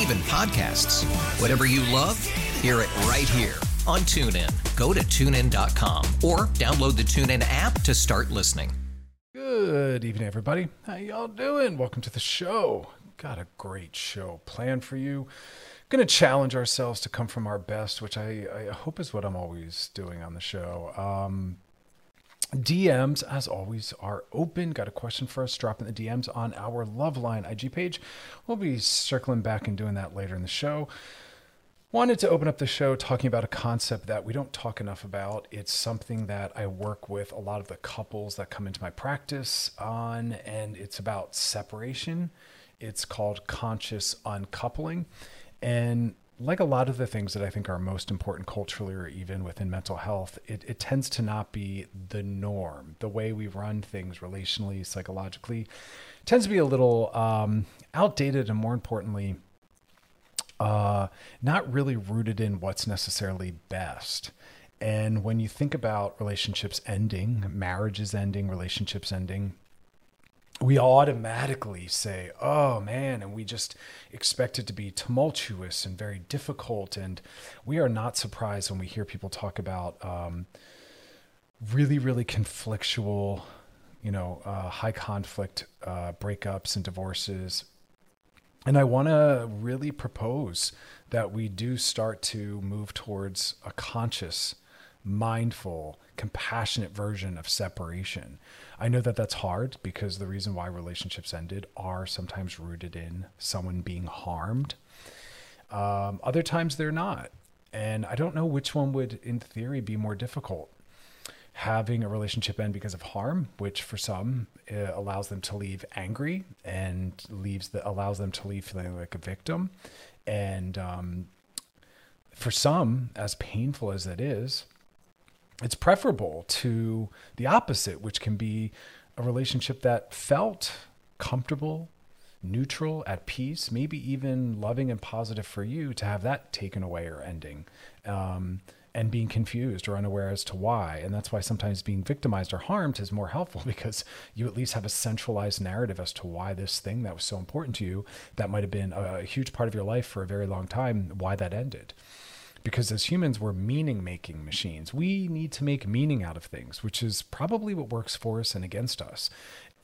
Even podcasts. Whatever you love, hear it right here on TuneIn. Go to tunein.com or download the TuneIn app to start listening. Good evening, everybody. How y'all doing? Welcome to the show. Got a great show planned for you. Going to challenge ourselves to come from our best, which I, I hope is what I'm always doing on the show. Um, DMs, as always, are open. Got a question for us? Drop in the DMs on our Loveline IG page. We'll be circling back and doing that later in the show. Wanted to open up the show talking about a concept that we don't talk enough about. It's something that I work with a lot of the couples that come into my practice on, and it's about separation. It's called conscious uncoupling. And like a lot of the things that I think are most important culturally or even within mental health, it, it tends to not be the norm. The way we run things relationally, psychologically, tends to be a little um, outdated and more importantly, uh, not really rooted in what's necessarily best. And when you think about relationships ending, marriages ending, relationships ending, we automatically say, oh man, and we just expect it to be tumultuous and very difficult. And we are not surprised when we hear people talk about um, really, really conflictual, you know, uh, high conflict uh, breakups and divorces. And I want to really propose that we do start to move towards a conscious, mindful, compassionate version of separation. I know that that's hard because the reason why relationships ended are sometimes rooted in someone being harmed. Um, other times they're not. And I don't know which one would, in theory, be more difficult. Having a relationship end because of harm, which for some uh, allows them to leave angry and leaves allows them to leave feeling like a victim, and um, for some, as painful as it is, it's preferable to the opposite, which can be a relationship that felt comfortable, neutral, at peace, maybe even loving and positive for you to have that taken away or ending. Um, and being confused or unaware as to why. And that's why sometimes being victimized or harmed is more helpful because you at least have a centralized narrative as to why this thing that was so important to you, that might have been a, a huge part of your life for a very long time, why that ended because as humans we're meaning making machines. We need to make meaning out of things which is probably what works for us and against us.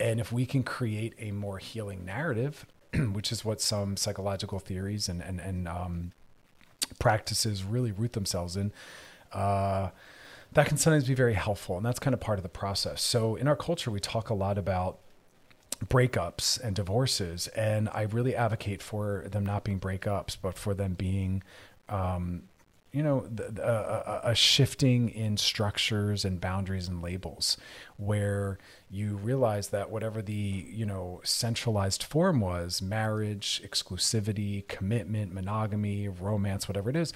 And if we can create a more healing narrative which is what some psychological theories and and, and um, practices really root themselves in uh, that can sometimes be very helpful and that's kind of part of the process. So in our culture we talk a lot about breakups and divorces and i really advocate for them not being breakups but for them being um, you know, uh, a shifting in structures and boundaries and labels where you realize that whatever the, you know, centralized form was marriage, exclusivity, commitment, monogamy, romance, whatever it is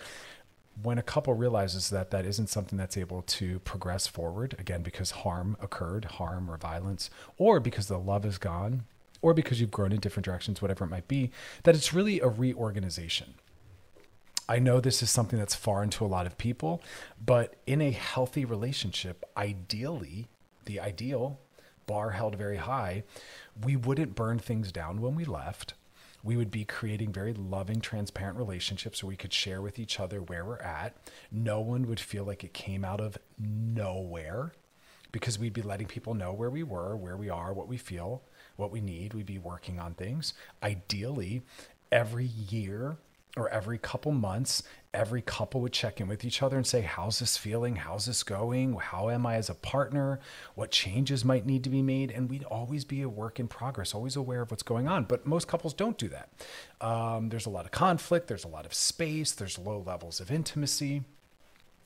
when a couple realizes that that isn't something that's able to progress forward, again, because harm occurred, harm or violence, or because the love is gone, or because you've grown in different directions, whatever it might be, that it's really a reorganization I know this is something that's foreign to a lot of people, but in a healthy relationship, ideally, the ideal bar held very high, we wouldn't burn things down when we left. We would be creating very loving, transparent relationships where we could share with each other where we're at. No one would feel like it came out of nowhere because we'd be letting people know where we were, where we are, what we feel, what we need. We'd be working on things. Ideally, every year or every couple months, every couple would check in with each other and say, How's this feeling? How's this going? How am I as a partner? What changes might need to be made? And we'd always be a work in progress, always aware of what's going on. But most couples don't do that. Um, there's a lot of conflict, there's a lot of space, there's low levels of intimacy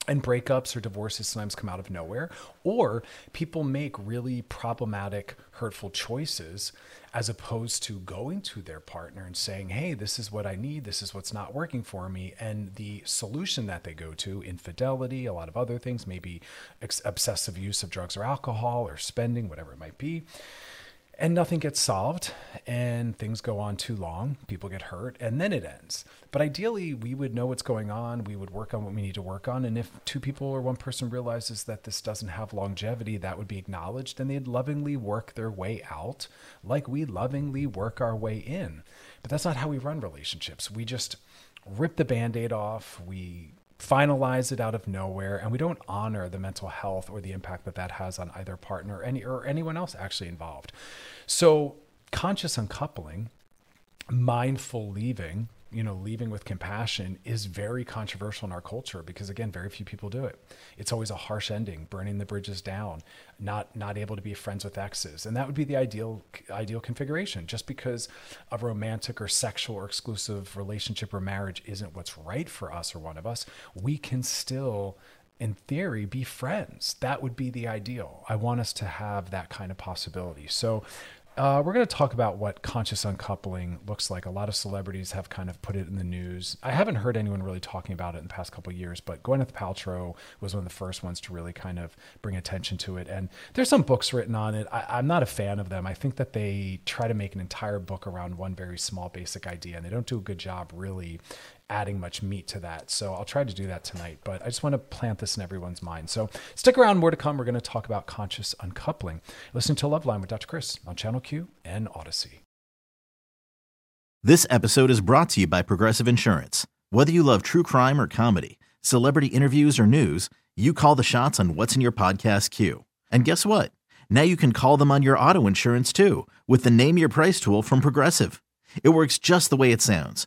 and breakups or divorces sometimes come out of nowhere or people make really problematic hurtful choices as opposed to going to their partner and saying hey this is what i need. This is what's not working for me. And the solution that they go to infidelity a lot of other things maybe ex- obsessive use of drugs or alcohol or spending whatever it might be and nothing gets solved and things go on too long people get hurt and then it ends. But ideally we would know what's going on we would work on what we need to work on and if two people or one person realizes that this doesn't have longevity that would be acknowledged and they'd lovingly work their way out like we lovingly work our way in. But that's not how we run relationships. We just rip the band-aid off we finalize it out of nowhere and we don't honor the mental health or the impact that that has on either partner or any or anyone else actually involved. So conscious uncoupling mindful leaving you know leaving with compassion is very controversial in our culture because again very few people do it. It's always a harsh ending burning the bridges down not not able to be friends with exes. And that would be the ideal ideal configuration. Just because a romantic or sexual or exclusive relationship or marriage isn't what's right for us or one of us we can still in theory be friends. That would be the ideal. I want us to have that kind of possibility. So uh, we're going to talk about what conscious uncoupling looks like. A lot of celebrities have kind of put it in the news. I haven't heard anyone really talking about it in the past couple years, but Gwyneth Paltrow was one of the first ones to really kind of bring attention to it. And there's some books written on it. I, I'm not a fan of them. I think that they try to make an entire book around one very small basic idea, and they don't do a good job really adding much meat to that. So I'll try to do that tonight, but I just want to plant this in everyone's mind. So stick around, more to come. We're going to talk about conscious uncoupling. Listen to Loveline with Dr. Chris on Channel Q and Audacy. This episode is brought to you by Progressive Insurance. Whether you love true crime or comedy, celebrity interviews or news, you call the shots on what's in your podcast queue. And guess what? Now you can call them on your auto insurance too with the Name Your Price tool from Progressive. It works just the way it sounds.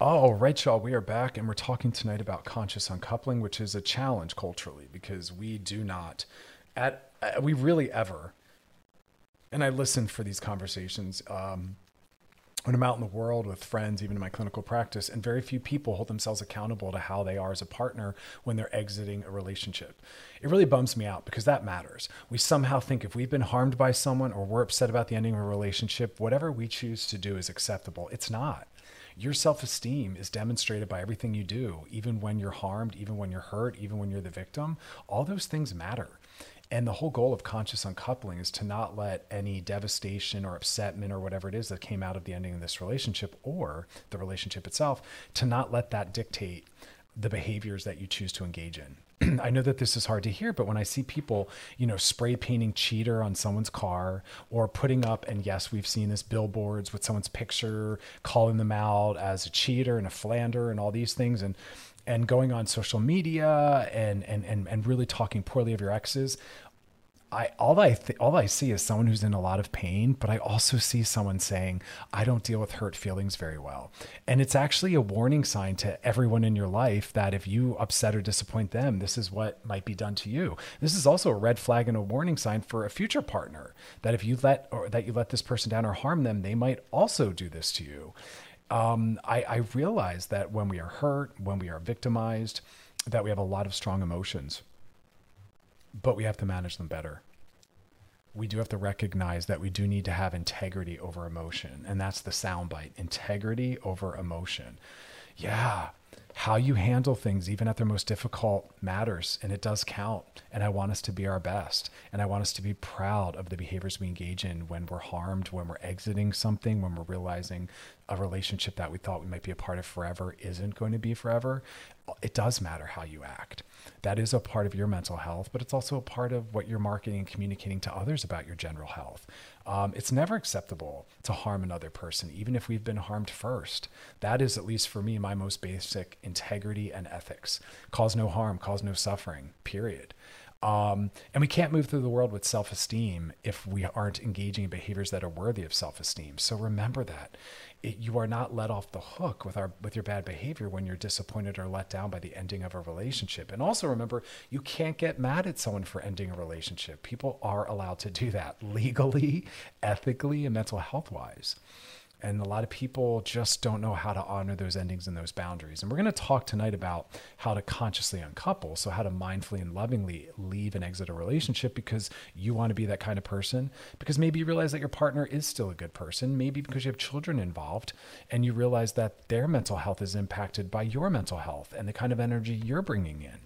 All right, y'all, we are back and we're talking tonight about conscious uncoupling, which is a challenge culturally because we do not, at uh, we really ever, and I listen for these conversations um, when I'm out in the world with friends, even in my clinical practice, and very few people hold themselves accountable to how they are as a partner when they're exiting a relationship. It really bums me out because that matters. We somehow think if we've been harmed by someone or we're upset about the ending of a relationship, whatever we choose to do is acceptable. It's not your self esteem is demonstrated by everything you do, even when you're harmed, even when you're hurt, even when you're the victim. All those things matter. And the whole goal of conscious uncoupling is to not let any devastation or upsetment or whatever it is that came out of the ending of this relationship or the relationship itself, to not let that dictate the behaviors that you choose to engage in. I know that this is hard to hear, but when I see people, you know, spray painting cheater on someone's car or putting up, and yes, we've seen this billboards with someone's picture, calling them out as a cheater and a flander and all these things, and and going on social media and and and, and really talking poorly of your exes. I all I th- all I see is someone who's in a lot of pain, but I also see someone saying, "I don't deal with hurt feelings very well," and it's actually a warning sign to everyone in your life that if you upset or disappoint them, this is what might be done to you. This is also a red flag and a warning sign for a future partner that if you let or that you let this person down or harm them, they might also do this to you. Um, I, I realize that when we are hurt, when we are victimized, that we have a lot of strong emotions but we have to manage them better. we do have to recognize that we do need to have integrity over emotion. And that's the soundbite integrity over emotion. Yeah, how you handle things, even at their most difficult, matters and it does count. And I want us to be our best. And I want us to be proud of the behaviors we engage in when we're harmed, when we're exiting something, when we're realizing a relationship that we thought we might be a part of forever isn't going to be forever. It does matter how you act. That is a part of your mental health, but it's also a part of what you're marketing and communicating to others about your general health. Um, it's never acceptable to harm another person, even if we've been harmed first. That is, at least for me, my most basic integrity and ethics. Cause no harm, cause no suffering, period. Um, and we can't move through the world with self esteem if we aren't engaging in behaviors that are worthy of self esteem. So remember that. It, you are not let off the hook with our with your bad behavior when you're disappointed or let down by the ending of a relationship. And also remember, you can't get mad at someone for ending a relationship. People are allowed to do that legally, ethically, and mental health wise. And a lot of people just don't know how to honor those endings and those boundaries. And we're going to talk tonight about how to consciously uncouple. So, how to mindfully and lovingly leave and exit a relationship because you want to be that kind of person. Because maybe you realize that your partner is still a good person. Maybe because you have children involved and you realize that their mental health is impacted by your mental health and the kind of energy you're bringing in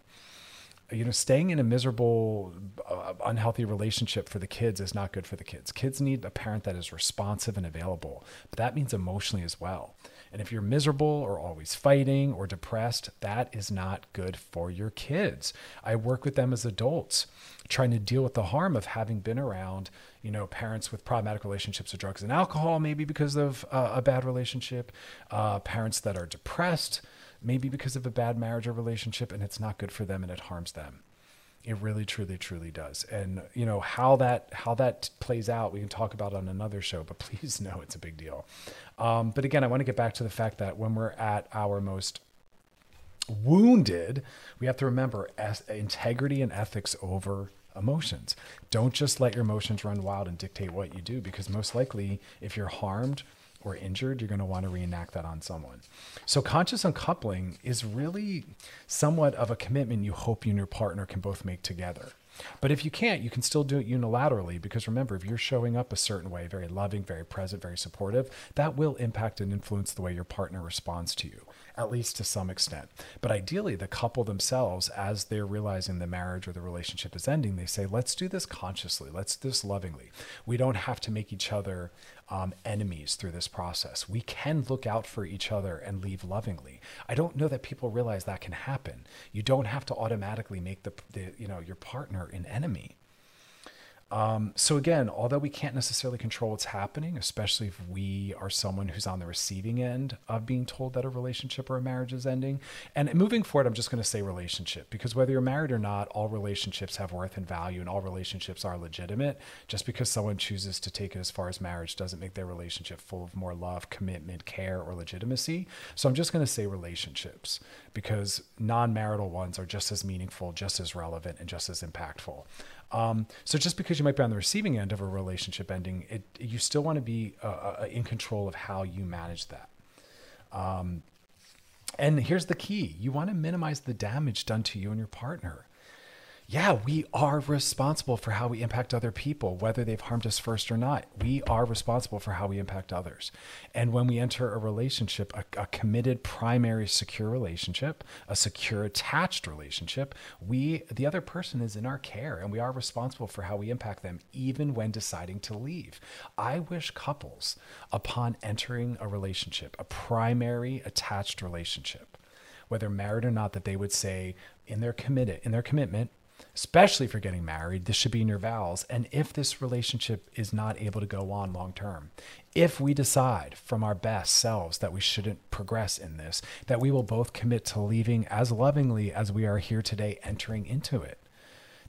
you know, staying in a miserable, uh, unhealthy relationship for the kids is not good for the kids. Kids need a parent that is responsive and available, but that means emotionally as well. And if you're miserable or always fighting or depressed, that is not good for your kids. I work with them as adults, trying to deal with the harm of having been around, you know, parents with problematic relationships with drugs and alcohol, maybe because of uh, a bad relationship, uh, parents that are depressed maybe because of a bad marriage or relationship and it's not good for them and it harms them. It really truly truly does. And you know how that how that plays out we can talk about on another show but please know it's a big deal. Um, but again i want to get back to the fact that when we're at our most wounded we have to remember as integrity and ethics over emotions. Don't just let your emotions run wild and dictate what you do because most likely if you're harmed or injured, you're going to want to reenact that on someone. So, conscious uncoupling is really somewhat of a commitment you hope you and your partner can both make together. But if you can't, you can still do it unilaterally because remember, if you're showing up a certain way, very loving, very present, very supportive, that will impact and influence the way your partner responds to you at least to some extent. But ideally, the couple themselves, as they're realizing the marriage or the relationship is ending, they say, let's do this consciously, let's do this lovingly. We don't have to make each other um, enemies through this process. We can look out for each other and leave lovingly. I don't know that people realize that can happen. You don't have to automatically make the, the you know your partner an enemy. Um, so again, although we can't necessarily control what's happening, especially if we are someone who's on the receiving end of being told that a relationship or a marriage is ending, and moving forward, I'm just going to say relationship because whether you're married or not, all relationships have worth and value, and all relationships are legitimate. Just because someone chooses to take it as far as marriage doesn't make their relationship full of more love, commitment, care, or legitimacy. So I'm just going to say relationships because non-marital ones are just as meaningful, just as relevant, and just as impactful. Um, so just because you might be on the receiving end of a relationship ending, it you still want to be uh, uh, in control of how you manage that. Um, and here's the key: you want to minimize the damage done to you and your partner yeah, we are responsible for how we impact other people, whether they've harmed us first or not. We are responsible for how we impact others. And when we enter a relationship, a, a, committed, primary, secure relationship, a secure, attached relationship, we, the other person is in our care and we are responsible for how we impact them, even when deciding to leave. I wish couples, upon entering a relationship, a primary, attached relationship, whether married or not, that they would say in their committed in their commitment, especially for getting married, this should be in your vows. And if this relationship is not able to go on long term, if we decide from our best selves that we shouldn't progress in this, that we will both commit to leaving as lovingly as we are here today entering into it.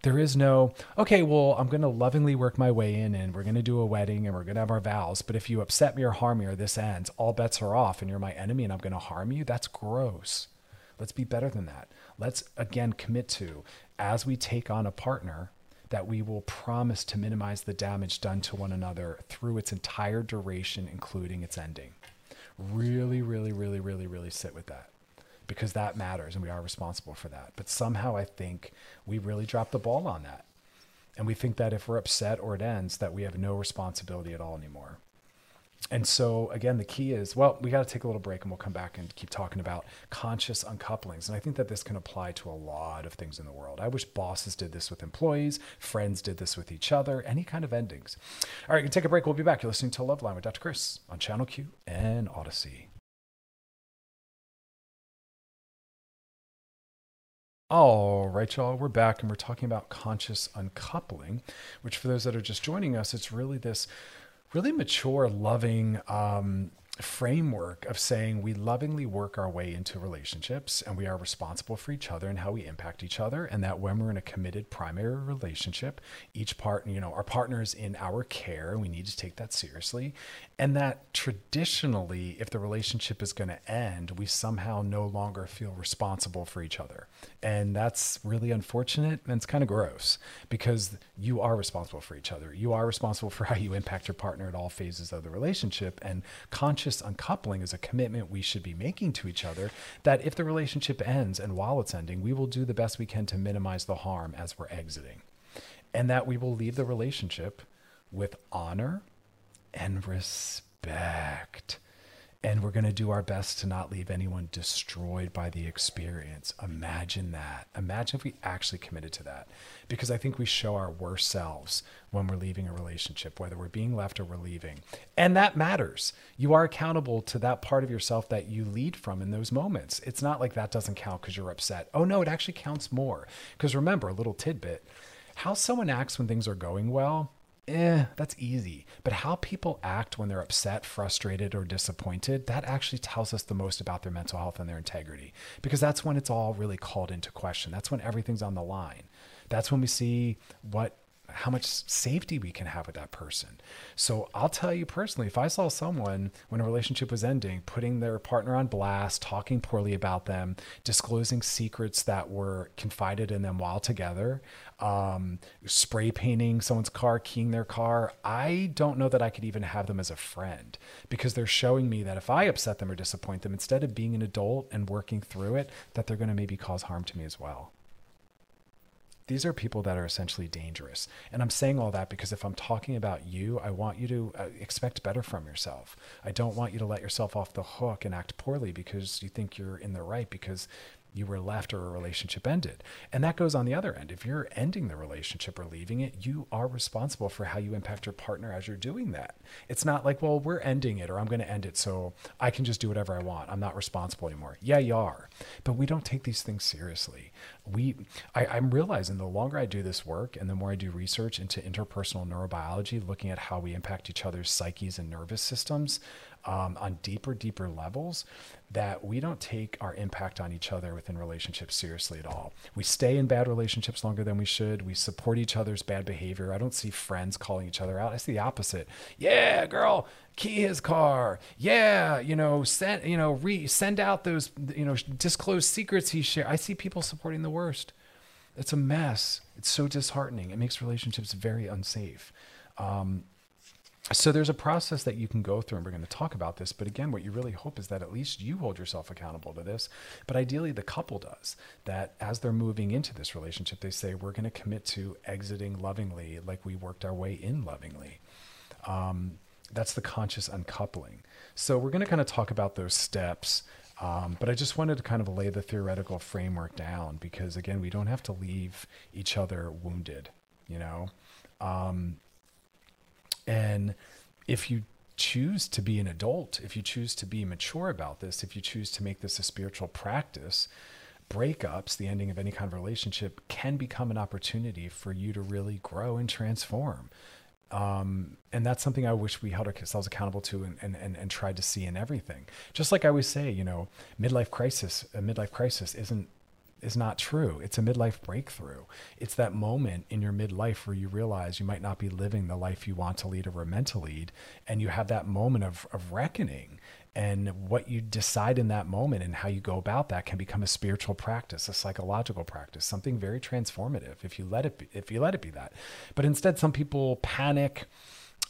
There is no, okay, well, I'm going to lovingly work my way in and we're going to do a wedding and we're going to have our vows. But if you upset me or harm me or this ends, all bets are off and you're my enemy and I'm going to harm you. That's gross. Let's be better than that. Let's again commit to as we take on a partner that we will promise to minimize the damage done to one another through its entire duration, including its ending. Really, really, really, really, really sit with that because that matters and we are responsible for that. But somehow I think we really dropped the ball on that. And we think that if we're upset or it ends, that we have no responsibility at all anymore. And so, again, the key is well, we got to take a little break and we'll come back and keep talking about conscious uncouplings. And I think that this can apply to a lot of things in the world. I wish bosses did this with employees, friends did this with each other, any kind of endings. All right, we can take a break. We'll be back. You're listening to Loveline with Dr. Chris on Channel Q and Audacy. All right, y'all, we're back and we're talking about conscious uncoupling, which for those that are just joining us, it's really this really mature, loving um, framework of saying we lovingly work our way into relationships and we are responsible for each other and how we impact each other and that when we're in a committed primary relationship each part you know our partner is in our care and we need to take that seriously and that traditionally if the relationship is going to end we somehow no longer feel responsible for each other and that's really unfortunate and it's kind of gross because you are responsible for each other you are responsible for how you impact your partner at all phases of the relationship and conscious uncoupling is a commitment we should be making to each other that if the relationship ends and while it's ending, we will do the best we can to minimize the harm as we're exiting. And that we will leave the relationship with honor and respect and we're going to do our best to not leave anyone destroyed by the experience. Imagine that. Imagine if we actually committed to that. Because I think we show our worst selves when we're leaving a relationship, whether we're being left or we're leaving. And that matters. You are accountable to that part of yourself that you lead from in those moments. It's not like that doesn't count because you're upset. Oh, no, it actually counts more. Because remember, a little tidbit how someone acts when things are going well eh, that's easy. But how people act when they're upset, frustrated, or disappointed, that actually tells us the most about their mental health and their integrity. Because that's when it's all really called into question. That's when everything's on the line. That's when we see what how much safety we can have with that person. So I'll tell you personally, if I saw someone when a relationship was ending, putting their partner on blast, talking poorly about them, disclosing secrets that were confided in them while together, um, spray painting someone's car, keying their car, I don't know that I could even have them as a friend because they're showing me that if I upset them or disappoint them, instead of being an adult and working through it, that they're going to maybe cause harm to me as well these are people that are essentially dangerous. And I'm saying all that because if I'm talking about you, I want you to uh, expect better from yourself. I don't want you to let yourself off the hook and act poorly because you think you're in the right because you were left or a relationship ended. And that goes on the other end. If you're ending the relationship or leaving it, you are responsible for how you impact your partner as you're doing that. It's not like, well, we're ending it or I'm going to end it so I can just do whatever I want. I'm not responsible anymore. Yeah, you are. But we don't take these things seriously. We I, I'm realizing the longer I do this work and the more I do research into interpersonal neurobiology, looking at how we impact each other's psyches and nervous systems, um, on deeper, deeper levels that we don't take our impact on each other within relationships seriously at all. We stay in bad relationships longer than we should. We support each other's bad behavior. I don't see friends calling each other out. I see the opposite. Yeah, girl, key his car. Yeah, you know, send you know, re send out those you know, disclose secrets he shared. I see people supporting the worst. It's a mess. It's so disheartening. It makes relationships very unsafe. Um, so there's a process that you can go through and we're going to talk about this but again what you really hope is that at least you hold yourself accountable to this. But ideally the couple does that as they're moving into this relationship they say we're going to commit to exiting lovingly like we worked our way in lovingly. Um, that's the conscious uncoupling. So we're going to kind of talk about those steps um, but I just wanted to kind of lay the theoretical framework down because, again, we don't have to leave each other wounded, you know? Um, and if you choose to be an adult, if you choose to be mature about this, if you choose to make this a spiritual practice, breakups, the ending of any kind of relationship, can become an opportunity for you to really grow and transform. Um, and that's something I wish we held ourselves accountable to and, and, and, and tried to see in everything. Just like I always say, you know, midlife crisis, a midlife crisis isn't is not true. It's a midlife breakthrough. It's that moment in your midlife where you realize you might not be living the life you want to lead or were meant to lead. And you have that moment of, of reckoning. And what you decide in that moment and how you go about that can become a spiritual practice, a psychological practice, something very transformative if you let it be, if you let it be that. But instead, some people panic,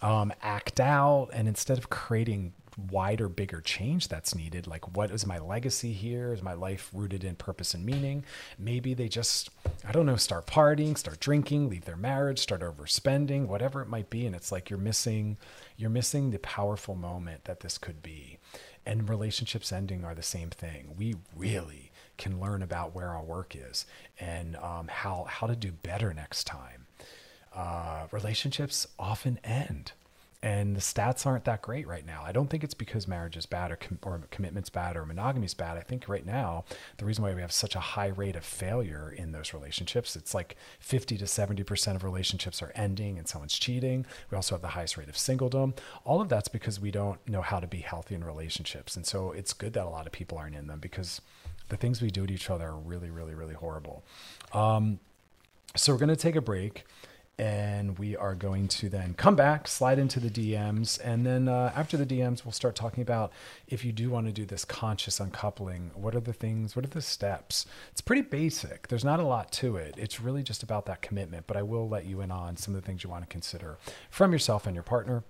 um, act out, and instead of creating wider, bigger change that's needed. Like, what is my legacy here? Is my life rooted in purpose and meaning? Maybe they just, I don't know, start partying, start drinking, leave their marriage, start overspending, whatever it might be. And it's like you're missing, you're missing the powerful moment that this could be. And relationships ending are the same thing. We really can learn about where our work is and um, how how to do better next time. Uh, relationships often end and the stats aren't that great right now. I don't think it's because marriage is bad or, com- or commitment's bad or monogamy is bad. I think right now the reason why we have such a high rate of failure in those relationships, it's like 50 to 70% of relationships are ending and someone's cheating. We also have the highest rate of singledom. All of that's because we don't know how to be healthy in relationships. And so it's good that a lot of people aren't in them because the things we do to each other are really, really, really horrible. Um, so we're going to take a break and we are going to then come back, slide into the DMs, and then uh, after the DMs, we'll start talking about if you do want to do this conscious uncoupling. What are the things? What are the steps? It's pretty basic. There's not a lot to it. It's really just about that commitment. But I will let you in on some of the things you want to consider from yourself and your partner.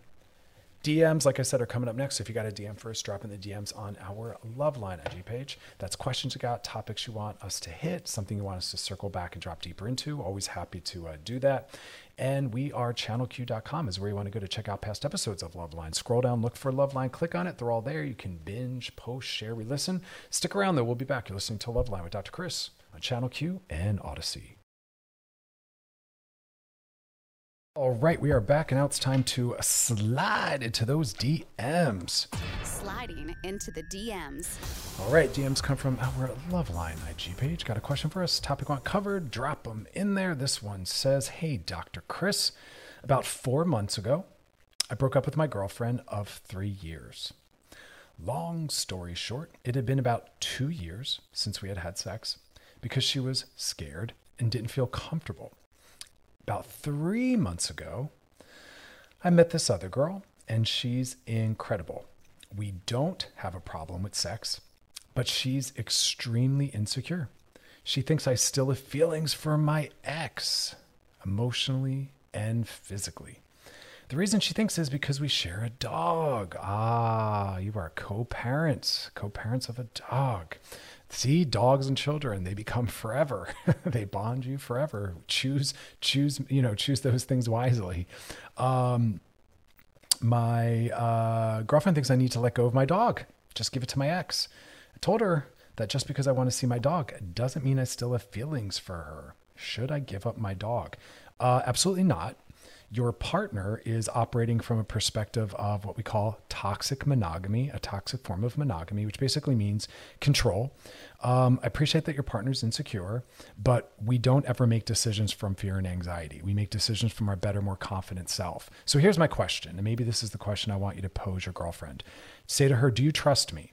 DMs, like I said, are coming up next. So If you got a DM first, drop in the DMs on our Loveline IG page. That's questions you got, topics you want us to hit, something you want us to circle back and drop deeper into. Always happy to uh, do that. And we are channelq.com is where you want to go to check out past episodes of Love Loveline. Scroll down, look for Loveline, click on it. They're all there. You can binge, post, share, re listen. Stick around though. We'll be back. You're listening to Loveline with Dr. Chris on Channel Q and Audacy. All right, we are back, and now it's time to slide into those DMs. Sliding into the DMs. All right, DMs come from our Loveline IG page. Got a question for us? Topic want covered? Drop them in there. This one says, "Hey, Dr. Chris, about four months ago, I broke up with my girlfriend of three years. Long story short, it had been about two years since we had had sex because she was scared and didn't feel comfortable. About three months ago, I met this other girl, and she's incredible. We don't have a problem with sex, but she's extremely insecure. She thinks I still have feelings for my ex, emotionally and physically. The reason she thinks is because we share a dog. Ah, you are co parents, co parents of a dog. See, dogs and children, they become forever. they bond you forever. Choose, choose, you know, choose those things wisely. Um, my uh, girlfriend thinks I need to let go of my dog. Just give it to my ex. I told her that just because I want to see my dog doesn't mean I still have feelings for her. Should I give up my dog? Uh, absolutely not. Your partner is operating from a perspective of what we call toxic monogamy, a toxic form of monogamy, which basically means control. Um, I appreciate that your partner's insecure, but we don't ever make decisions from fear and anxiety. We make decisions from our better, more confident self. So here's my question, and maybe this is the question I want you to pose your girlfriend. Say to her, Do you trust me?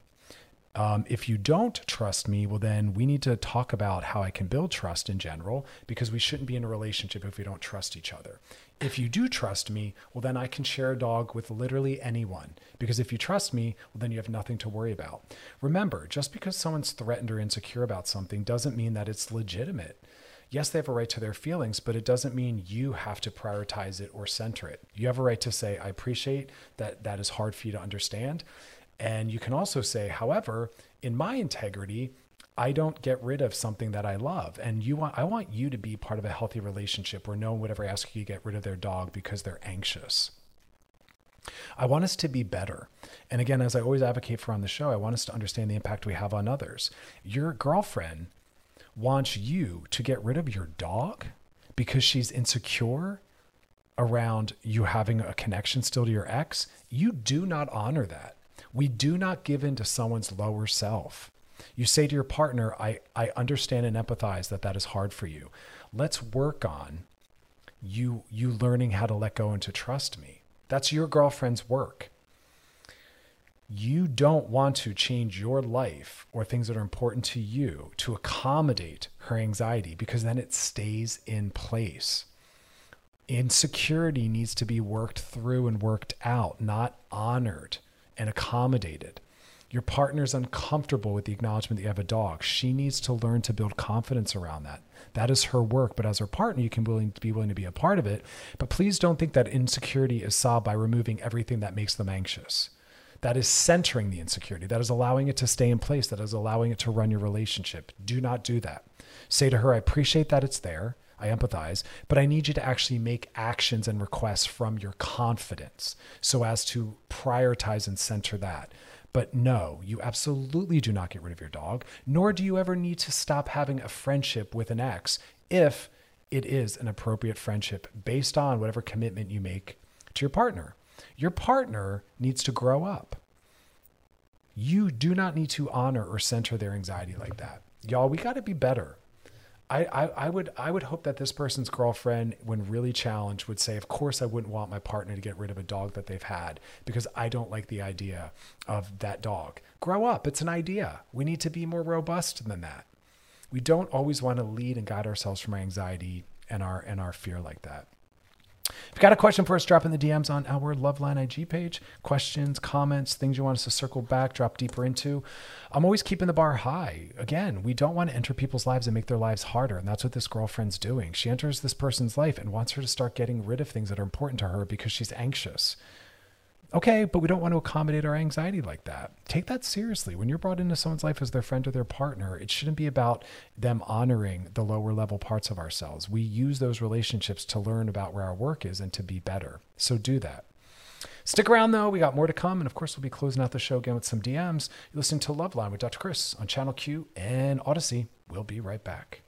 Um, if you don't trust me, well, then we need to talk about how I can build trust in general because we shouldn't be in a relationship if we don't trust each other. If you do trust me, well, then I can share a dog with literally anyone because if you trust me, well, then you have nothing to worry about. Remember, just because someone's threatened or insecure about something doesn't mean that it's legitimate. Yes, they have a right to their feelings, but it doesn't mean you have to prioritize it or center it. You have a right to say, I appreciate that that is hard for you to understand. And you can also say, however, in my integrity, I don't get rid of something that I love. And you want I want you to be part of a healthy relationship where no one would ever ask you to get rid of their dog because they're anxious. I want us to be better. And again, as I always advocate for on the show, I want us to understand the impact we have on others. Your girlfriend wants you to get rid of your dog because she's insecure around you having a connection still to your ex. You do not honor that. We do not give in to someone's lower self. You say to your partner, I, I understand and empathize that that is hard for you. Let's work on you you learning how to let go and to trust me. That's your girlfriend's work. You don't want to change your life or things that are important to you to accommodate her anxiety because then it stays in place. Insecurity needs to be worked through and worked out, not honored and accommodated. Your partner's uncomfortable with the acknowledgement that you have a dog. She needs to learn to build confidence around that. That is her work. But as her partner, you can willing be willing to be a part of it. But please don't think that insecurity is solved by removing everything that makes them anxious. That is centering the insecurity. That is allowing it to stay in place. That is allowing it to run your relationship. Do not do that. Say to her, I appreciate that it's there. I empathize, but I need you to actually make actions and requests from your confidence so as to prioritize and center that. But no, you absolutely do not get rid of your dog, nor do you ever need to stop having a friendship with an ex if it is an appropriate friendship based on whatever commitment you make to your partner. Your partner needs to grow up. You do not need to honor or center their anxiety like that. Y'all, we got to be better. I, I, I would I would hope that this person's girlfriend, when really challenged, would say, "Of course, I wouldn't want my partner to get rid of a dog that they've had because I don't like the idea of that dog." Grow up. It's an idea. We need to be more robust than that. We don't always want to lead and guide ourselves from our anxiety and our and our fear like that. If you got a question for us, drop in the DMs on our Loveline IG page. Questions, comments, things you want us to circle back, drop deeper into. I'm always keeping the bar high. Again, we don't want to enter people's lives and make their lives harder. And that's what this girlfriend's doing. She enters this person's life and wants her to start getting rid of things that are important to her because she's anxious. Okay, but we don't want to accommodate our anxiety like that. Take that seriously. When you're brought into someone's life as their friend or their partner, it shouldn't be about them honoring the lower level parts of ourselves. We use those relationships to learn about where our work is and to be better. So do that. Stick around though, we got more to come. And of course, we'll be closing out the show again with some DMs. You're listening to Loveline with Dr. Chris on Channel Q and Audacy. We'll be right back.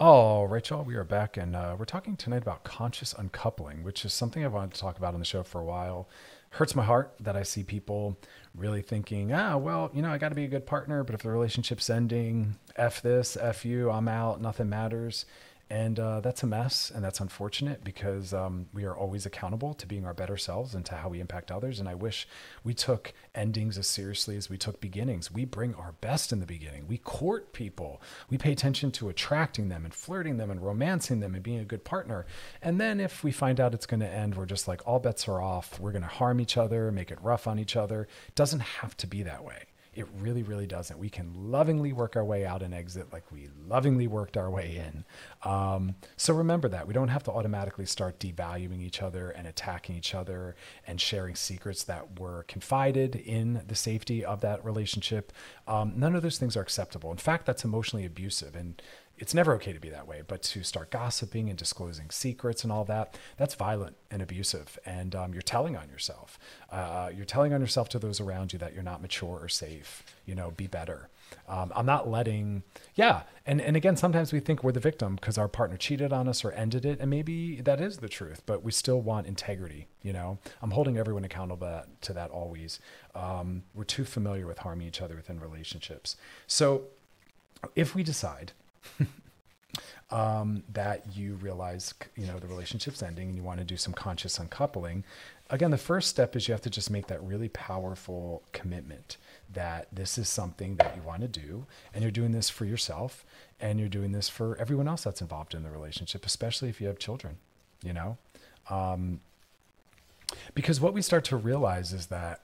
Right, y'all, we are back, and uh, we're talking tonight about conscious uncoupling, which is something I've wanted to talk about on the show for a while. Hurts my heart that I see people really thinking, ah, well, you know, I got to be a good partner, but if the relationship's ending, F this, F you, I'm out, nothing matters. And uh, that's a mess, and that's unfortunate because um, we are always accountable to being our better selves and to how we impact others. And I wish we took endings as seriously as we took beginnings. We bring our best in the beginning. We court people. We pay attention to attracting them and flirting them and romancing them and being a good partner. And then if we find out it's going to end, we're just like all bets are off. We're going to harm each other, make it rough on each other. It doesn't have to be that way. It really, really doesn't. We can lovingly work our way out and exit like we lovingly worked our way in. Um, so remember that. We don't have to automatically start devaluing each other and attacking each other and sharing secrets that were confided in the safety of that relationship. Um, none of those things are acceptable. In fact, that's emotionally abusive. And it's never okay to be that way, but to start gossiping and disclosing secrets and all that, that's violent and abusive. And um, you're telling on yourself. Uh, you're telling on yourself to those around you that you're not mature or safe. You know, be better. Um, I'm not letting, yeah. And, and again, sometimes we think we're the victim because our partner cheated on us or ended it. And maybe that is the truth, but we still want integrity. You know, I'm holding everyone accountable that, to that always. Um, we're too familiar with harming each other within relationships. So if we decide, um, that you realize, you know, the relationship's ending and you want to do some conscious uncoupling. Again, the first step is you have to just make that really powerful commitment that this is something that you want to do and you're doing this for yourself and you're doing this for everyone else that's involved in the relationship, especially if you have children, you know? Um, because what we start to realize is that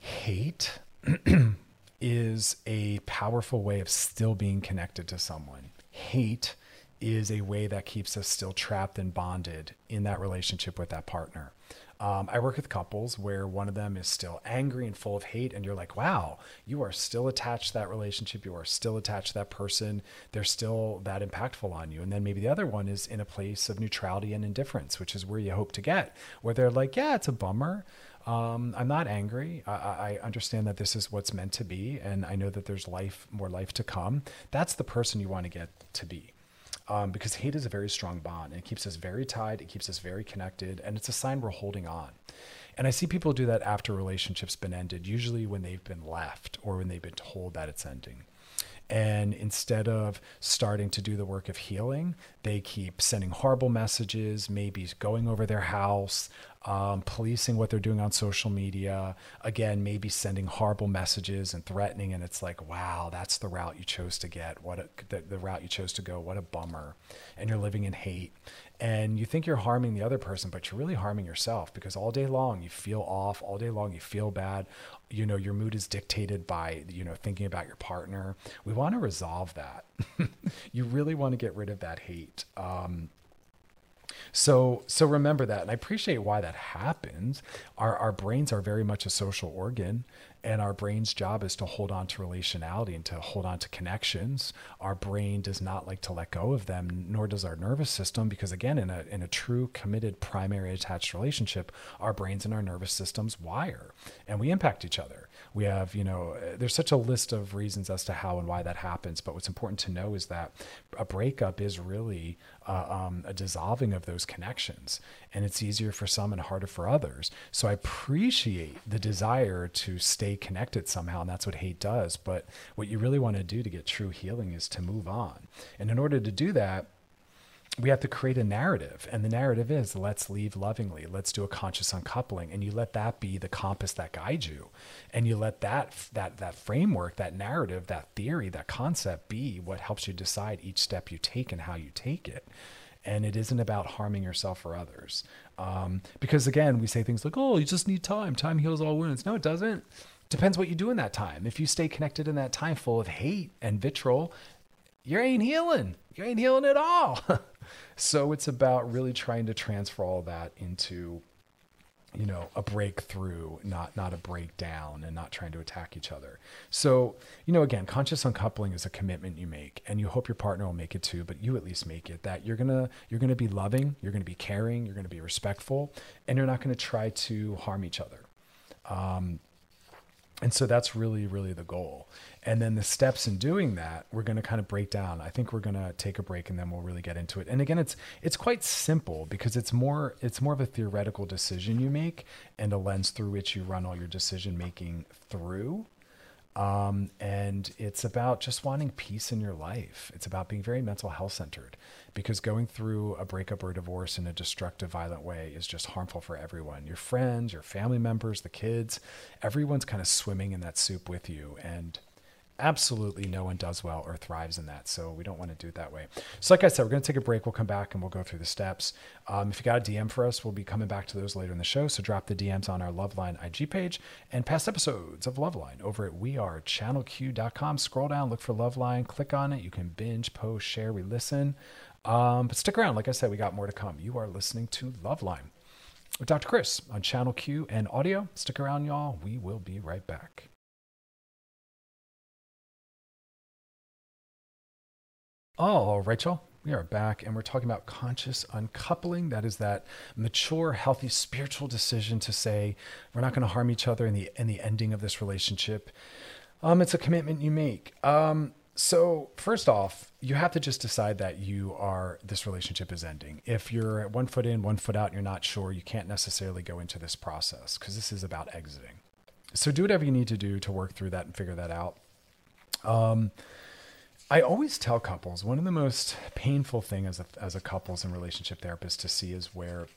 hate is a powerful way of still being connected to someone. Hate is a way that keeps us still trapped and bonded in that relationship with that partner. Um, I work with couples where one of them is still angry and full of hate, and you're like, wow, you are still attached to that relationship. You are still attached to that person. They're still that impactful on you. And then maybe the other one is in a place of neutrality and indifference, which is where you hope to get, where they're like, yeah, it's a bummer. Um, I'm not angry. I, I, understand that this is what's meant to be, and I know that there's life, more life to come. That's the person you want to get to be. Um, because hate is a very strong bond it keeps us very tied, it keeps us very connected, and it's a sign we're holding on. And I see people do that after relationships been ended, usually when they've been left or when they've been told that it's ending. And instead of starting to do the work of healing, they keep sending horrible messages, maybe going over their house, um, policing what they're doing on social media. Again, maybe sending horrible messages and threatening. And it's like, wow, that's the route you chose to get. What a, the, the route you chose to go. What a bummer. And you're living in hate. And you think you're harming the other person, but you're really harming yourself because all day long you feel off. All day long you feel bad you know your mood is dictated by you know thinking about your partner we want to resolve that you really want to get rid of that hate um, So so remember that, and I appreciate why that happens. Our our brains are very much a social organ, and our brain's job is to hold on to relationality and to hold on to connections. Our brain does not like to let go of them, nor does our nervous system, because again, in a in a true committed primary attached relationship, our brains and our nervous systems wire, and we impact each other. We have, you know, there's such a list of reasons as to how and why that happens. But what's important to know is that a breakup is really uh, um, a dissolving of those connections, and it's easier for some and harder for others. So I appreciate the desire to stay connected somehow, and that's what hate does. But what you really want to do to get true healing is to move on, and in order to do that we have to create a narrative and the narrative is let's leave lovingly. Let's do a conscious uncoupling. And you let that be the compass that guides you. And you let that that that framework that narrative that theory that concept be what helps you decide each step you take and how you take it. And it isn't about harming yourself or others. Um, because again we say things like oh you just need time. Time heals all wounds. No it doesn't. Depends what you do in that time. If you stay connected in that time full of hate and vitriol you ain't healing. You ain't healing at all So it's about really trying to transfer all that into you know a breakthrough not not a breakdown and not trying to attack each other. So you know again conscious uncoupling is a commitment you make and you hope your partner will make it too but you at least make it that you're gonna you're gonna be loving you're gonna be caring you're gonna be respectful and you're not gonna try to harm each other. Um, and so that's really really the goal. And then the steps in doing that we're going to kind of break down. I think we're going to take a break and then we'll really get into it. And again it's it's quite simple because it's more it's more of a theoretical decision you make and a lens through which you run all your decision making through um, and it's about just wanting peace in your life. It's about being very mental health centered because going through a breakup or a divorce in a destructive, violent way is just harmful for everyone your friends, your family members, the kids. Everyone's kind of swimming in that soup with you. And absolutely no one does well or thrives in that. So we don't want to do it that way. So, like I said, we're going to take a break. We'll come back and we'll go through the steps. Um, if you got a DM for us, we'll be coming back to those later in the show. So drop the DMs on our Loveline IG page and past episodes of Loveline over at wearechannelq.com. Scroll down, look for Loveline, click on it. You can binge, post, share, we listen. Um, but stick around. Like I said, we got more to come. You are listening to Loveline with Dr. Chris on Channel Q and Audacy. Stick around, y'all. We will be right back. Right, y'all. We are back and we're talking about conscious uncoupling. That is that mature, healthy, spiritual decision to say we're not going to harm each other in the in the ending of this relationship. Um, it's a commitment you make. Um, so first off, you have to just decide that you are this relationship is ending. If you're one foot in, one foot out, you're not sure, you can't necessarily go into this process because this is about exiting. So do whatever you need to do to work through that and figure that out. Um, I always tell couples one of the most painful thing as a as a couples and relationship therapist to see is where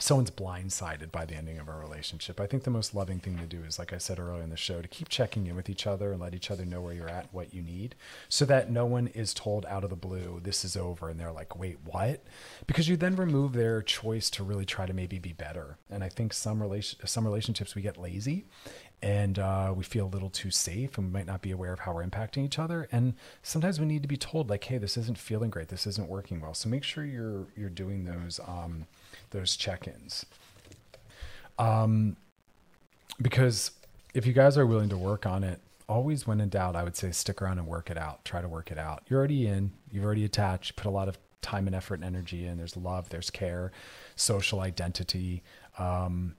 someone's blindsided by the ending of a relationship. I think the most loving thing to do is, like I said earlier in the show, to keep checking in with each other and let each other know where you're at, what you need, so that no one is told out of the blue, this is over. And they're like, wait, what? Because you then remove their choice to really try to maybe be better. And I think some relation, some relationships we get lazy and uh, we feel a little too safe and we might not be aware of how we're impacting each other and sometimes we need to be told like hey this isn't feeling great this isn't working well so make sure you're you're doing those um, those check-ins. Um, because if you guys are willing to work on it always when in doubt i would say stick around and work it out. Try to work it out. You're already in. You've already attached. Put a lot of time and effort and energy in. There's love. There's care. Social identity. Um,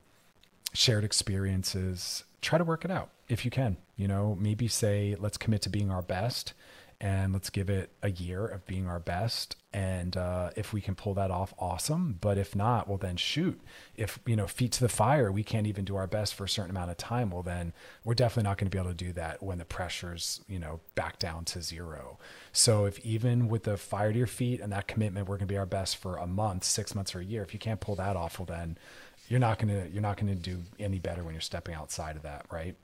shared experiences. Try to work it out if you can. You know, maybe say, let's commit to being our best and let's give it a year of being our best. And uh, if we can pull that off, awesome. But if not, well, then shoot. If, you know, feet to the fire, we can't even do our best for a certain amount of time, well, then we're definitely not going to be able to do that when the pressure's, you know, back down to zero. So if even with the fire to your feet and that commitment, we're going to be our best for a month, six months, or a year, if you can't pull that off, well, then you're not going to you're not going to do any better when you're stepping outside of that right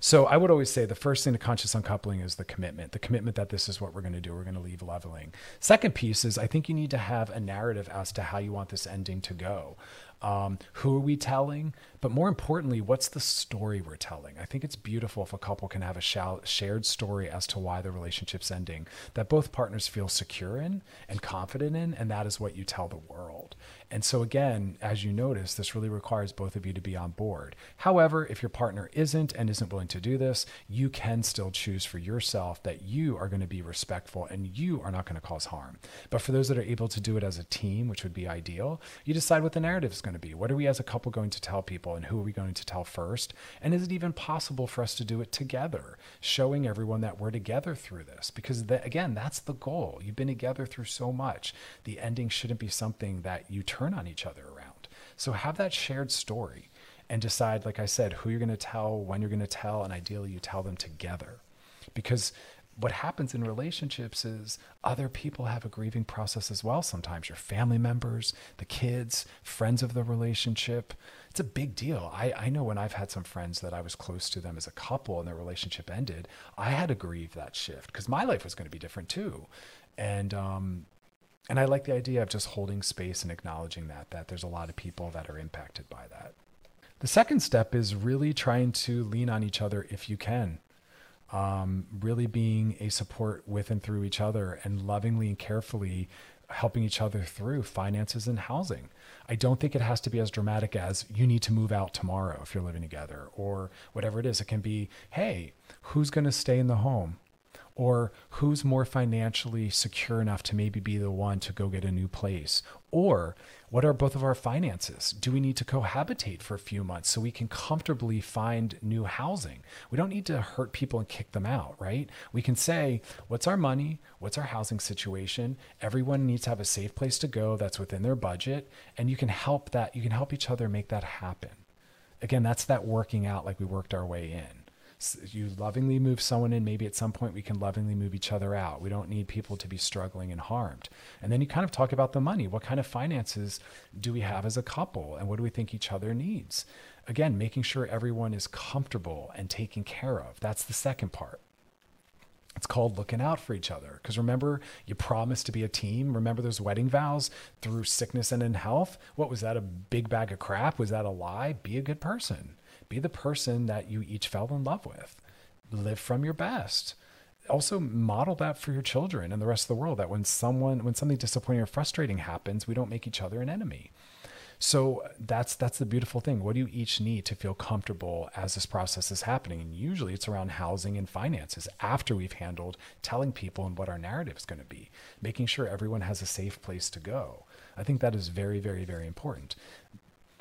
so I would always say the first thing to conscious uncoupling is the commitment, the commitment that this is what we're going to do. We're going to leave leveling. Second piece is I think you need to have a narrative as to how you want this ending to go. Um, who are we telling? But more importantly, what's the story we're telling? I think it's beautiful if a couple can have a shou- shared story as to why the relationship's ending that both partners feel secure in and confident in, and that is what you tell the world. And so, again, as you notice, this really requires both of you to be on board. However, if your partner isn't and isn't willing to do this, you can still choose for yourself that you are going to be respectful and you are not going to cause harm. But for those that are able to do it as a team, which would be ideal, you decide what the narrative is going to be. What are we as a couple going to tell people and who are we going to tell first? And is it even possible for us to do it together, showing everyone that we're together through this? Because, again, that's the goal. You've been together through so much. The ending shouldn't be something that you turn on each other around. So have that shared story and decide, like I said, who you're going to tell, when you're going to tell, and ideally you tell them together. Because what happens in relationships is other people have a grieving process as well. Sometimes your family members, the kids, friends of the relationship. It's a big deal. I, I know when I've had some friends that I was close to them as a couple and their relationship ended, I had to grieve that shift because my life was going to be different too. And um, and I like the idea of just holding space and acknowledging that that there's a lot of people that are impacted by that. The second step is really trying to lean on each other if you can. Um, really being a support with and through each other and lovingly and carefully helping each other through finances and housing. I don't think it has to be as dramatic as you need to move out tomorrow if you're living together or whatever it is. It can be, hey, who's going to stay in the home? Or who's more financially secure enough to maybe be the one to go get a new place? Or what are both of our finances? Do we need to cohabitate for a few months so we can comfortably find new housing? We don't need to hurt people and kick them out, right? We can say, what's our money? What's our housing situation? Everyone needs to have a safe place to go that's within their budget. And you can help that, you can help each other make that happen. Again, that's that working out like we worked our way in you lovingly move someone in maybe at some point we can lovingly move each other out we don't need people to be struggling and harmed and then you kind of talk about the money what kind of finances do we have as a couple and what do we think each other needs again making sure everyone is comfortable and taken care of that's the second part it's called looking out for each other. Because remember, you promised to be a team. Remember those wedding vows through sickness and in health? What was that? A big bag of crap? Was that a lie? Be a good person. Be the person that you each fell in love with. Live from your best. Also model that for your children and the rest of the world that when someone when something disappointing or frustrating happens, we don't make each other an enemy. So that's that's the beautiful thing. What do you each need to feel comfortable as this process is happening? And usually it's around housing and finances after we've handled telling people and what our narrative is going to be, making sure everyone has a safe place to go. I think that is very, very, very important.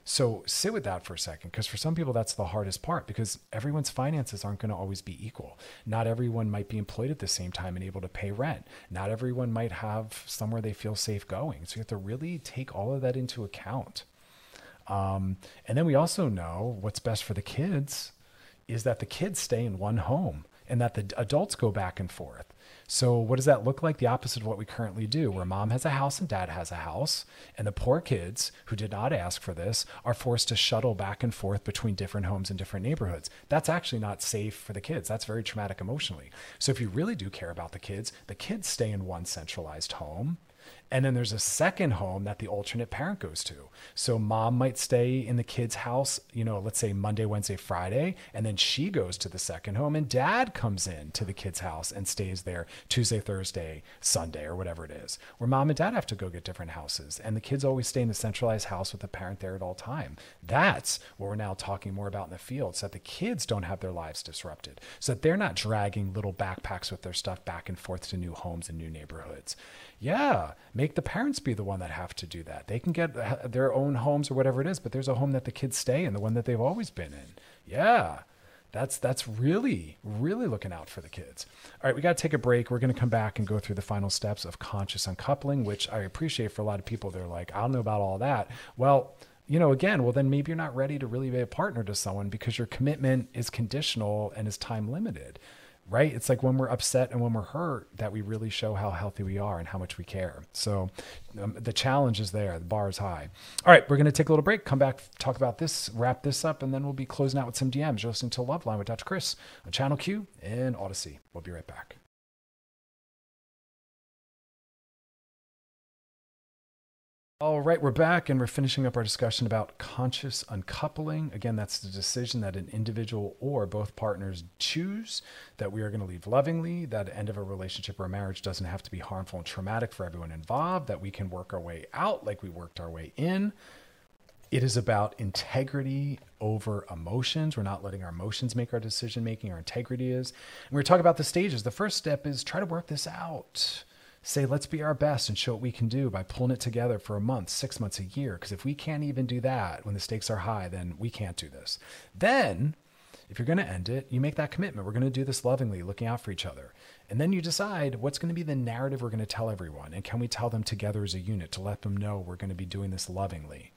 So sit with that for a second, because for some people, that's the hardest part because everyone's finances aren't going to always be equal. Not everyone might be employed at the same time and able to pay rent. Not everyone might have somewhere they feel safe going. So you have to really take all of that into account. Um, and then we also know what's best for the kids is that the kids stay in one home and that the adults go back and forth. So, what does that look like? The opposite of what we currently do, where mom has a house and dad has a house, and the poor kids who did not ask for this are forced to shuttle back and forth between different homes and different neighborhoods. That's actually not safe for the kids. That's very traumatic emotionally. So, if you really do care about the kids, the kids stay in one centralized home and then there's a second home that the alternate parent goes to. So mom might stay in the kid's house, you know, let's say Monday, Wednesday, Friday, and then she goes to the second home and dad comes in to the kid's house and stays there Tuesday, Thursday, Sunday, or whatever it is. Where mom and dad have to go get different houses and the kids always stay in the centralized house with the parent there at all time. That's what we're now talking more about in the field so that the kids don't have their lives disrupted. So that they're not dragging little backpacks with their stuff back and forth to new homes and new neighborhoods. Yeah, make the parents be the one that have to do that. They can get their own homes or whatever it is, but there's a home that the kids stay in, the one that they've always been in. Yeah. That's that's really really looking out for the kids. All right, we got to take a break. We're going to come back and go through the final steps of conscious uncoupling, which I appreciate for a lot of people. They're like, I don't know about all that. Well, you know, again, well, then maybe you're not ready to really be a partner to someone because your commitment is conditional and is time limited right? It's like when we're upset and when we're hurt that we really show how healthy we are and how much we care. So um, the challenge is there. The bar is high. All right, we're going to take a little break, come back, talk about this, wrap this up, and then we'll be closing out with some DMs. You're listening to Loveline with Dr. Chris on Channel Q and Audacy. We'll be right back. All right, we're back and we're finishing up our discussion about conscious uncoupling. Again, that's the decision that an individual or both partners choose that we are going to leave lovingly, that end of a relationship or a marriage doesn't have to be harmful and traumatic for everyone involved, that we can work our way out like we worked our way in. It is about integrity over emotions. We're not letting our emotions make our decision making. Our integrity is. And we're talking about the stages. The first step is try to work this out say, let's be our best and show what we can do by pulling it together for a month, six months, a year. Because if we can't even do that when the stakes are high, then we can't do this. Then, if you're going to end it, you make that commitment. We're going to do this lovingly, looking out for each other. And then you decide what's going to be the narrative we're going to tell everyone. And can we tell them together as a unit to let them know we're going to be doing this lovingly?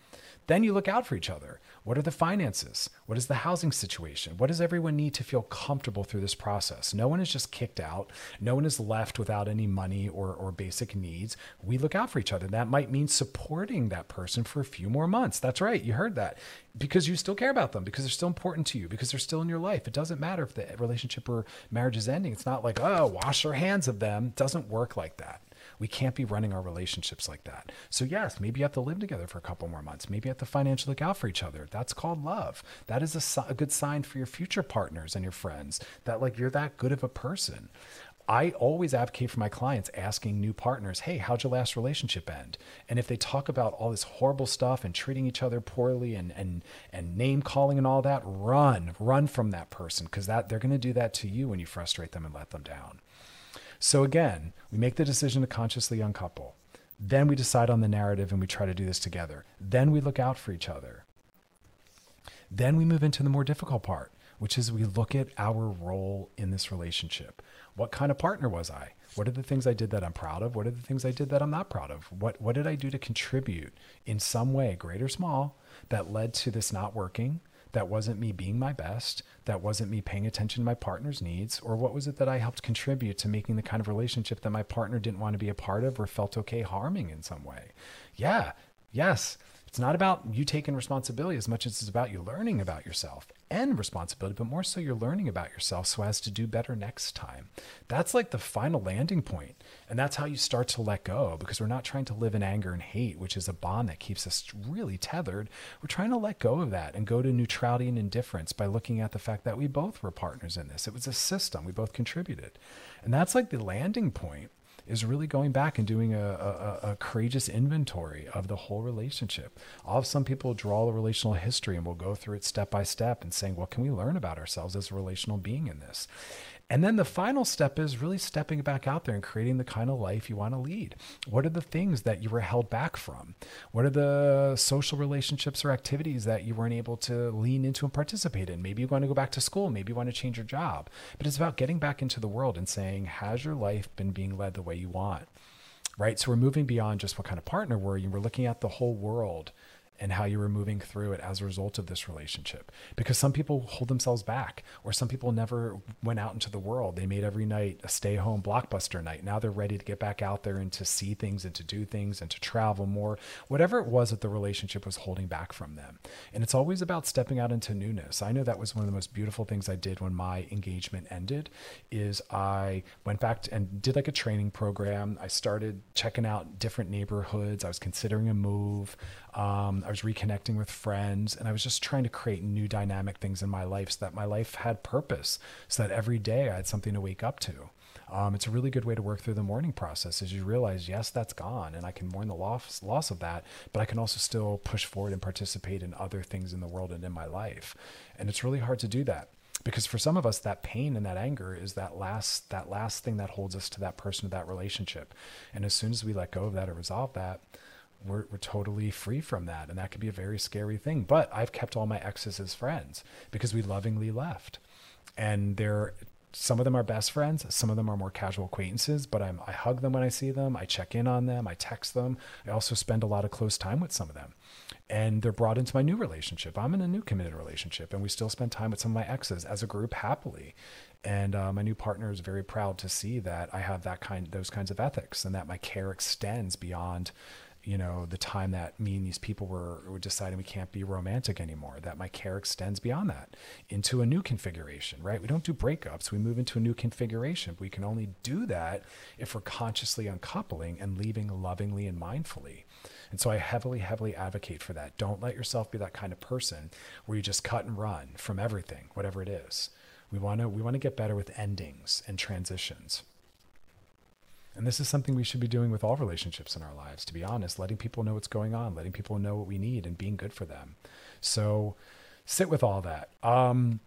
Then you look out for each other. What are the finances? What is the housing situation? What does everyone need to feel comfortable through this process? No one is just kicked out. No one is left without any money or, or basic needs. We look out for each other. That might mean supporting that person for a few more months. That's right. You heard that. Because you still care about them, because they're still important to you, because they're still in your life. It doesn't matter if the relationship or marriage is ending. It's not like, oh, wash our hands of them. It doesn't work like that. We can't be running our relationships like that. So, yes, maybe you have to live together for a couple more months. Maybe you have to financially look out for each other. That's called love. That is a, a good sign for your future partners and your friends that, like, you're that good of a person. I always advocate for my clients asking new partners, hey, how'd your last relationship end? And if they talk about all this horrible stuff and treating each other poorly and and and name calling and all that, run, run from that person because that they're gonna do that to you when you frustrate them and let them down. So again, we make the decision to consciously uncouple. Then we decide on the narrative and we try to do this together. Then we look out for each other. Then we move into the more difficult part, which is we look at our role in this relationship. What kind of partner was I? What are the things I did that I'm proud of? What are the things I did that I'm not proud of? What what did I do to contribute in some way, great or small, that led to this not working? That wasn't me being my best, that wasn't me paying attention to my partner's needs, or what was it that I helped contribute to making the kind of relationship that my partner didn't want to be a part of or felt okay harming in some way? Yeah, yes, it's not about you taking responsibility as much as it's about you learning about yourself and responsibility, but more so you're learning about yourself so as to do better next time. That's like the final landing point. And that's how you start to let go because we're not trying to live in anger and hate, which is a bond that keeps us really tethered. We're trying to let go of that and go to neutrality and indifference by looking at the fact that we both were partners in this. It was a system, we both contributed. And that's like the landing point is really going back and doing a, a, a, courageous inventory of the whole relationship. I'll have some people draw the relational history and we'll go through it step by step and saying, what can we learn about ourselves as a relational being in this? And then the final step is really stepping back out there and creating the kind of life you want to lead. What are the things that you were held back from? What are the social relationships or activities that you weren't able to lean into and participate in? Maybe you want to go back to school, maybe you want to change your job. But it's about getting back into the world and saying, has your life been being led the way you want? Right? So we're moving beyond just what kind of partner we're you. We're looking at the whole world and how you were moving through it as a result of this relationship. Because some people hold themselves back, or some people never went out into the world. They made every night a stay home blockbuster night. Now they're ready to get back out there and to see things and to do things and to travel more, whatever it was that the relationship was holding back from them. And it's always about stepping out into newness. I know that was one of the most beautiful things I did when my engagement ended is I went back and did like a training program. I started checking out different neighborhoods. I was considering a move. Um, I was reconnecting with friends and I was just trying to create new dynamic things in my life so that my life had purpose, so that every day I had something to wake up to. Um, it's a really good way to work through the mourning process as you realize, yes, that's gone and I can mourn the loss, loss of that, but I can also still push forward and participate in other things in the world and in my life. And it's really hard to do that because for some of us that pain and that anger is that last that last thing that holds us to that person or that relationship and as soon as we let go of that or resolve that we're, we're totally free from that. And that could be a very scary thing. But I've kept all my exes as friends because we lovingly left. And they're, some of them are best friends, some of them are more casual acquaintances, but I'm, I hug them when I see them. I check in on them. I text them. I also spend a lot of close time with some of them. And they're brought into my new relationship. I'm in a new committed relationship, and we still spend time with some of my exes as a group happily. And uh, my new partner is very proud to see that I have that kind, those kinds of ethics, and that my care extends beyond you know, the time that me and these people were, were deciding we can't be romantic anymore, that my care extends beyond that into a new configuration, right? We don't do breakups, we move into a new configuration. We can only do that if we're consciously uncoupling and leaving lovingly and mindfully. And so I heavily, heavily advocate for that. Don't let yourself be that kind of person where you just cut and run from everything, whatever it is. We want to we want to get better with endings and transitions. And this is something we should be doing with all relationships in our lives, to be honest, letting people know what's going on, letting people know what we need and being good for them. So sit with all that. Um,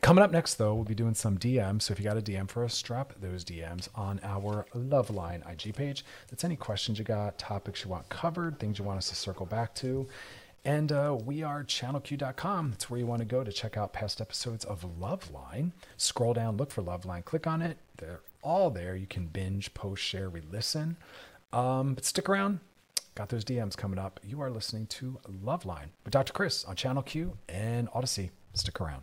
coming up next, though, we'll be doing some DMs. So if you got a DM for us, drop those DMs on our Loveline IG page. That's any questions you got, topics you want covered, things you want us to circle back to. And uh, we are channelq.com. That's where you want to go to check out past episodes of Loveline. Scroll down, look for Loveline, click on it. They're all there. You can binge, post, share, re listen. Um, but stick around. Got those DMs coming up. You are listening to Loveline with Dr. Chris on Channel Q and Audacy. Stick around.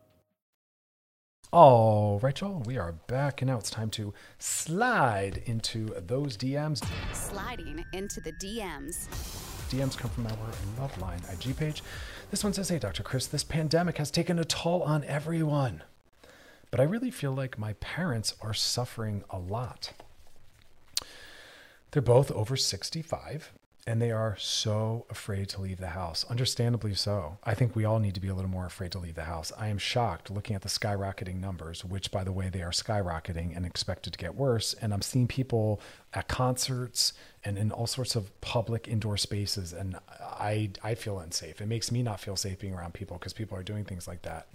All right, y'all, we are back, and now it's time to slide into those DMs. Sliding into the DMs. DMs come from our Loveline IG page. This one says, Hey, Dr. Chris, this pandemic has taken a toll on everyone. But I really feel like my parents are suffering a lot. They're both over 65 and they are so afraid to leave the house. Understandably so. I think we all need to be a little more afraid to leave the house. I am shocked looking at the skyrocketing numbers, which, by the way, they are skyrocketing and expected to get worse. And I'm seeing people at concerts and in all sorts of public indoor spaces, and I I feel unsafe. It makes me not feel safe being around people because people are doing things like that.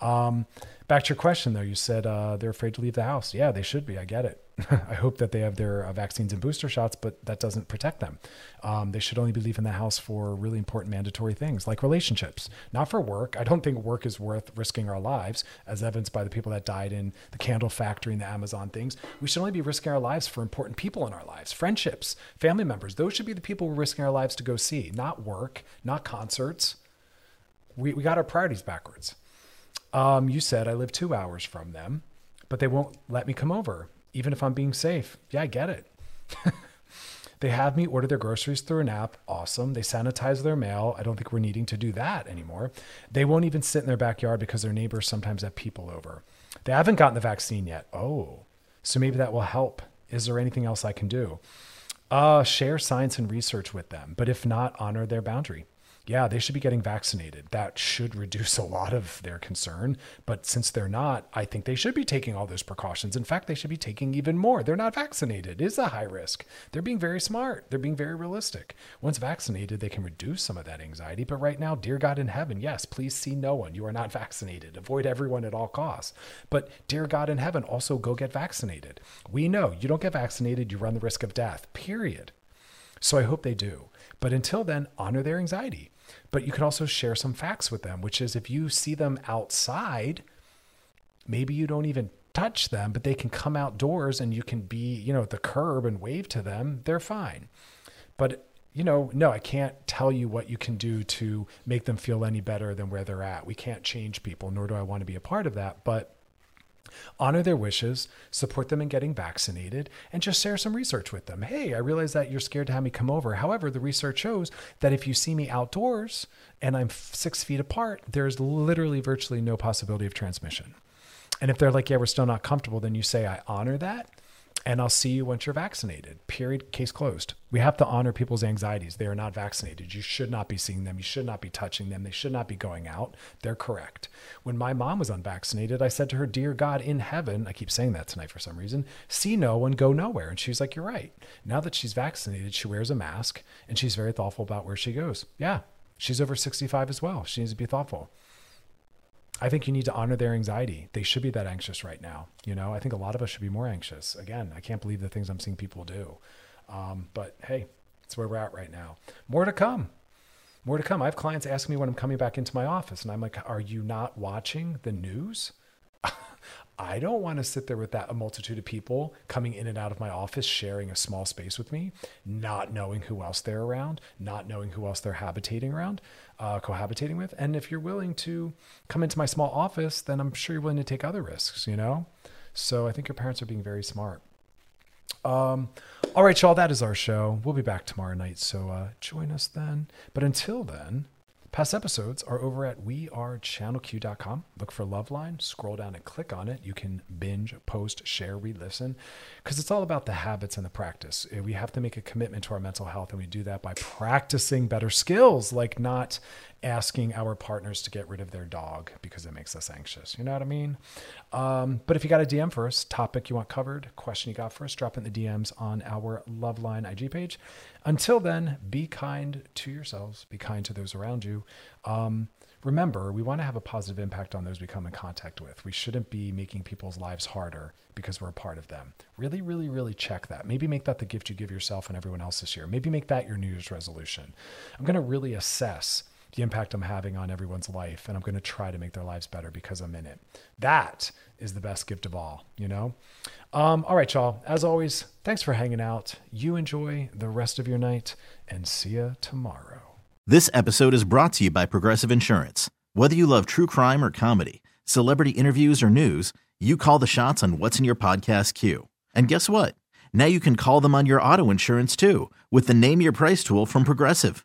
Um, back to your question, though, you said uh, they're afraid to leave the house. Yeah, they should be. I get it. I hope that they have their uh, vaccines and booster shots, but that doesn't protect them. Um, they should only be leaving the house for really important mandatory things like relationships, not for work. I don't think work is worth risking our lives, as evidenced by the people that died in the candle factory and the Amazon things. We should only be risking our lives for important people in our lives, friendships, family members. Those should be the people we're risking our lives to go see, not work, not concerts. We, we got our priorities backwards. Um, you said I live two hours from them, but they won't let me come over, even if I'm being safe. Yeah, I get it. they have me order their groceries through an app. Awesome. They sanitize their mail. I don't think we're needing to do that anymore. They won't even sit in their backyard because their neighbors sometimes have people over. They haven't gotten the vaccine yet. Oh, so maybe that will help. Is there anything else I can do? Uh, share science and research with them, but if not, honor their boundary yeah, they should be getting vaccinated. That should reduce a lot of their concern. But since they're not, I think they should be taking all those precautions. In fact, they should be taking even more. They're not vaccinated. It is a high risk. They're being very smart. They're being very realistic. Once vaccinated, they can reduce some of that anxiety. But right now, dear God in heaven, yes, please see no one. You are not vaccinated. Avoid everyone at all costs. But dear God in heaven, also go get vaccinated. We know you don't get vaccinated, you run the risk of death, period. So I hope they do. But until then, honor their anxiety. But you can also share some facts with them, which is if you see them outside, maybe you don't even touch them, but they can come outdoors and you can be, you know, at the curb and wave to them, they're fine. But you know, no, I can't tell you what you can do to make them feel any better than where they're at. We can't change people, nor do I want to be a part of that. But honor their wishes, support them in getting vaccinated, and just share some research with them. Hey, I realize that you're scared to have me come over. However, the research shows that if you see me outdoors and I'm six feet apart, there's literally virtually no possibility of transmission. And if they're like, yeah, we're still not comfortable, then you say, I honor that. And I'll see you once you're vaccinated. Period. Case closed. We have to honor people's anxieties. They are not vaccinated. You should not be seeing them. You should not be touching them. They should not be going out. They're correct. When my mom was unvaccinated, I said to her, Dear God in heaven, I keep saying that tonight for some reason, see no one, go nowhere. And she's like, You're right. Now that she's vaccinated, she wears a mask and she's very thoughtful about where she goes. Yeah, she's over 65 as well. She needs to be thoughtful. I think you need to honor their anxiety. They should be that anxious right now. You know, I think a lot of us should be more anxious. Again, I can't believe the things I'm seeing people do. Um, but hey, it's where we're at right now. More to come. More to come. I have clients asking me when I'm coming back into my office, and I'm like, "Are you not watching the news?" I don't want to sit there with that a multitude of people coming in and out of my office, sharing a small space with me, not knowing who else they're around, not knowing who else they're habitating around, uh, cohabitating with. And if you're willing to come into my small office, then I'm sure you're willing to take other risks, you know? So I think your parents are being very smart. Um, all right, y'all, that is our show. We'll be back tomorrow night, so uh, join us then. But until then, Past episodes are over at wearechannelq.com. Look for Loveline, scroll down and click on it. You can binge, post, share, re listen, because it's all about the habits and the practice. Eh, we have to make a commitment to our mental health, and we do that by practicing better skills, like not asking our partners to get rid of their dog because it makes us anxious. You know what I mean? Um, but if you got a DM for us, topic you want covered, question you got for us, drop in the DMs on our Loveline IG page. Until then, be kind to yourselves, be kind to those around you. Um, remember, we want to have a positive impact on those we come in contact with. We shouldn't be making people's lives harder because we're a part of them. Really, really, really check that. Maybe make that the gift you give yourself and everyone else this year. Maybe make that your New Year's resolution. I'm going to really assess the impact I'm having on everyone's life, and I'm going to try to make their lives better because I'm in it. That is the best gift of all, you know? Um, all right, y'all. As always, thanks for hanging out. You enjoy the rest of your night, and see you tomorrow. This episode is brought to you by Progressive Insurance. Whether you love true crime or comedy, celebrity interviews or news, you call the shots on what's in your podcast queue. And guess what? Now you can call them on your auto insurance too with the Name Your Price tool from Progressive.